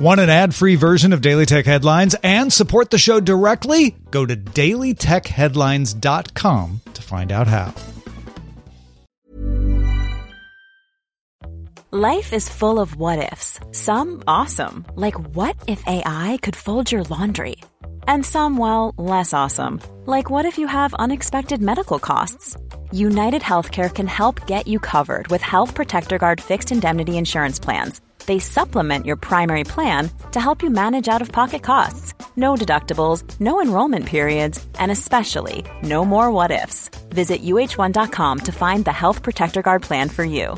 Want an ad free version of Daily Tech Headlines and support the show directly? Go to dailytechheadlines.com to find out how. Life is full of what ifs, some awesome, like what if AI could fold your laundry? And some, well, less awesome, like what if you have unexpected medical costs? United Healthcare can help get you covered with Health Protector Guard fixed indemnity insurance plans they supplement your primary plan to help you manage out of pocket costs. No deductibles, no enrollment periods, and especially no more what ifs. Visit uh1.com to find the Health Protector Guard plan for you.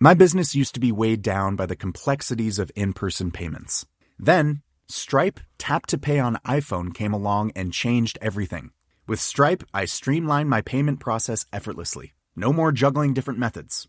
My business used to be weighed down by the complexities of in person payments. Then, Stripe Tap to Pay on iPhone came along and changed everything. With Stripe, I streamlined my payment process effortlessly. No more juggling different methods.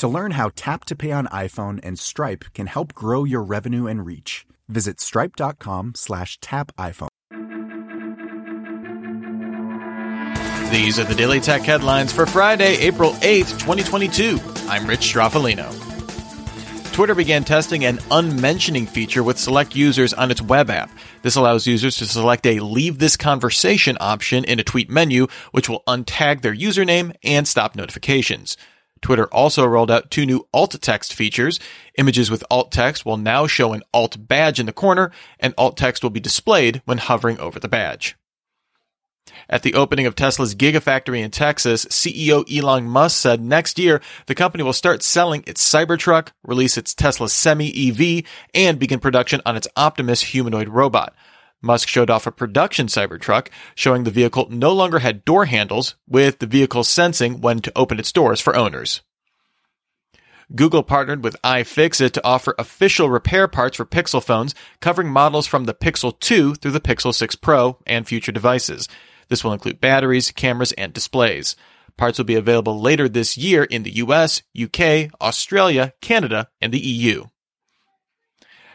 To learn how Tap to Pay on iPhone and Stripe can help grow your revenue and reach, visit stripe.com slash tap iPhone. These are the Daily Tech headlines for Friday, April 8th, 2022. I'm Rich Stroffolino. Twitter began testing an unmentioning feature with select users on its web app. This allows users to select a leave this conversation option in a tweet menu, which will untag their username and stop notifications. Twitter also rolled out two new alt text features. Images with alt text will now show an alt badge in the corner, and alt text will be displayed when hovering over the badge. At the opening of Tesla's Gigafactory in Texas, CEO Elon Musk said next year the company will start selling its Cybertruck, release its Tesla Semi EV, and begin production on its Optimus humanoid robot. Musk showed off a production Cybertruck, showing the vehicle no longer had door handles, with the vehicle sensing when to open its doors for owners. Google partnered with iFixit to offer official repair parts for Pixel phones, covering models from the Pixel 2 through the Pixel 6 Pro and future devices. This will include batteries, cameras, and displays. Parts will be available later this year in the US, UK, Australia, Canada, and the EU.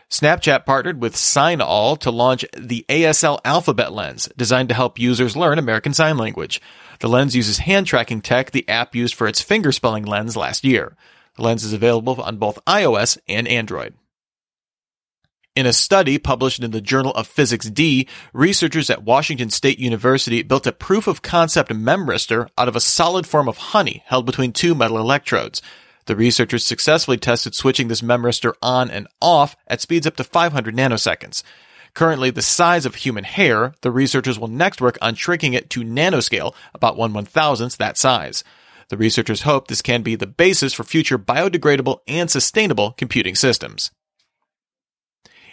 Snapchat partnered with SignAll to launch the ASL Alphabet Lens, designed to help users learn American Sign Language. The lens uses hand tracking tech the app used for its finger spelling lens last year. The lens is available on both iOS and Android. In a study published in the Journal of Physics D, researchers at Washington State University built a proof of concept memristor out of a solid form of honey held between two metal electrodes. The researchers successfully tested switching this memristor on and off at speeds up to 500 nanoseconds. Currently the size of human hair, the researchers will next work on shrinking it to nanoscale, about one one thousandth that size. The researchers hope this can be the basis for future biodegradable and sustainable computing systems.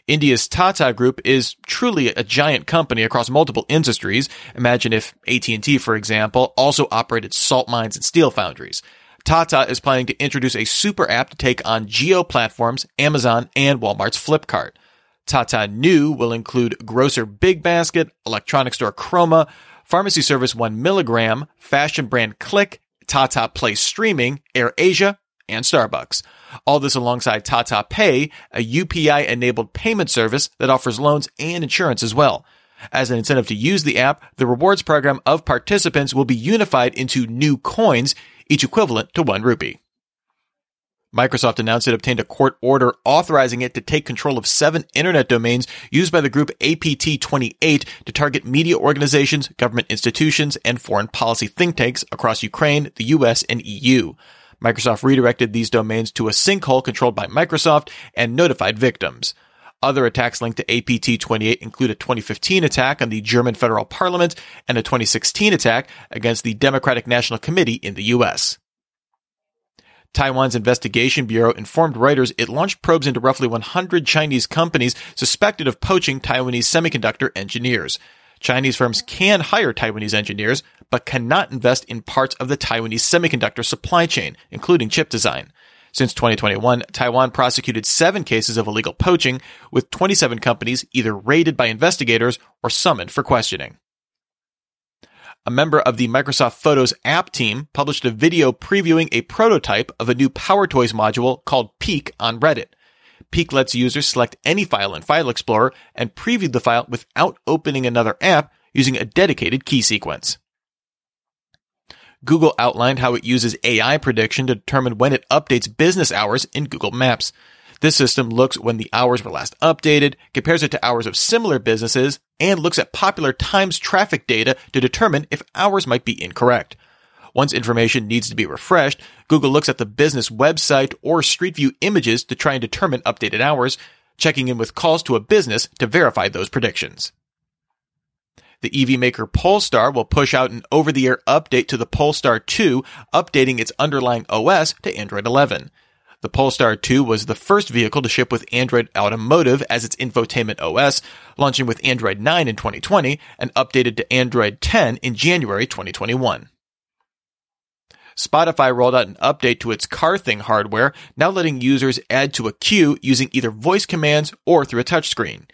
India's Tata Group is truly a giant company across multiple industries. Imagine if AT&T, for example, also operated salt mines and steel foundries. Tata is planning to introduce a super app to take on Jio Platforms, Amazon, and Walmart's Flipkart. Tata Neu will include grocer Big Basket, electronic store Croma, pharmacy service 1 Milligram, fashion brand CLiQ, Tata Play Streaming, Air Asia, and Starbucks. All this alongside Tata Pay, a UPI enabled payment service that offers loans and insurance as well. As an incentive to use the app, the rewards program of participants will be unified into NeuCoins, each equivalent to one rupee. Microsoft announced it obtained a court order authorizing it to take control of seven internet domains used by the group APT28 to target media organizations, government institutions, and foreign policy think tanks across Ukraine, the US, and EU. Microsoft redirected these domains to a sinkhole controlled by Microsoft and notified victims. Other attacks linked to APT28 include a 2015 attack on the German federal parliament and a 2016 attack against the Democratic National Committee in the U.S. Taiwan's investigation bureau informed Reuters it launched probes into roughly 100 Chinese companies suspected of poaching Taiwanese semiconductor engineers. Chinese firms can hire Taiwanese engineers, but cannot invest in parts of the Taiwanese semiconductor supply chain, including chip design. Since 2021, Taiwan prosecuted seven cases of illegal poaching, with 27 companies either raided by investigators or summoned for questioning. A member of the Microsoft Photos app team published a video previewing a prototype of a new Power Toys module called Peek on Reddit. Peek lets users select any file in File Explorer and preview the file without opening another app using a dedicated key sequence. Google outlined how it uses AI prediction to determine when it updates business hours in Google Maps. This system looks when the hours were last updated, compares it to hours of similar businesses, and looks at popular times traffic data to determine if hours might be incorrect. Once information needs to be refreshed, Google looks at the business website or Street View images to try and determine updated hours, checking in with calls to a business to verify those predictions. The EV maker Polestar will push out an over the air update to the Polestar 2, updating its underlying OS to Android 11. The Polestar 2 was the first vehicle to ship with Android Automotive as its infotainment OS, launching with Android 9 in 2020 and updated to Android 10 in January 2021. Spotify rolled out an update to its CarThing hardware, now letting users add to a queue using either voice commands or through a touchscreen.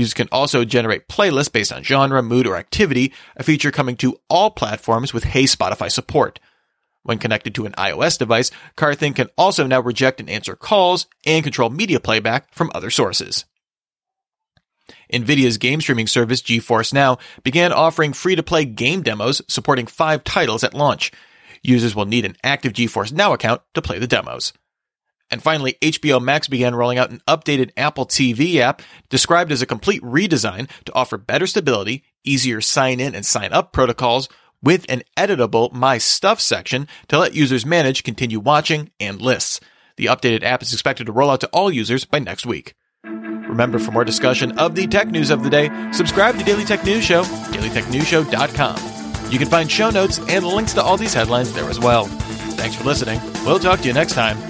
Users can also generate playlists based on genre, mood, or activity, a feature coming to all platforms with Hey Spotify support. When connected to an iOS device, CarThing can also now reject and answer calls and control media playback from other sources. NVIDIA's game streaming service GeForce Now began offering free-to-play game demos supporting five titles at launch. Users will need an active GeForce Now account to play the demos. And finally, HBO Max began rolling out an updated Apple TV app described as a complete redesign to offer better stability, easier sign in and sign up protocols, with an editable My Stuff section to let users manage continue watching and lists. The updated app is expected to roll out to all users by next week. Remember, for more discussion of the tech news of the day, subscribe to Daily Tech News Show, dailytechnewsshow.com. You can find show notes and links to all these headlines there as well. Thanks for listening. We'll talk to you next time.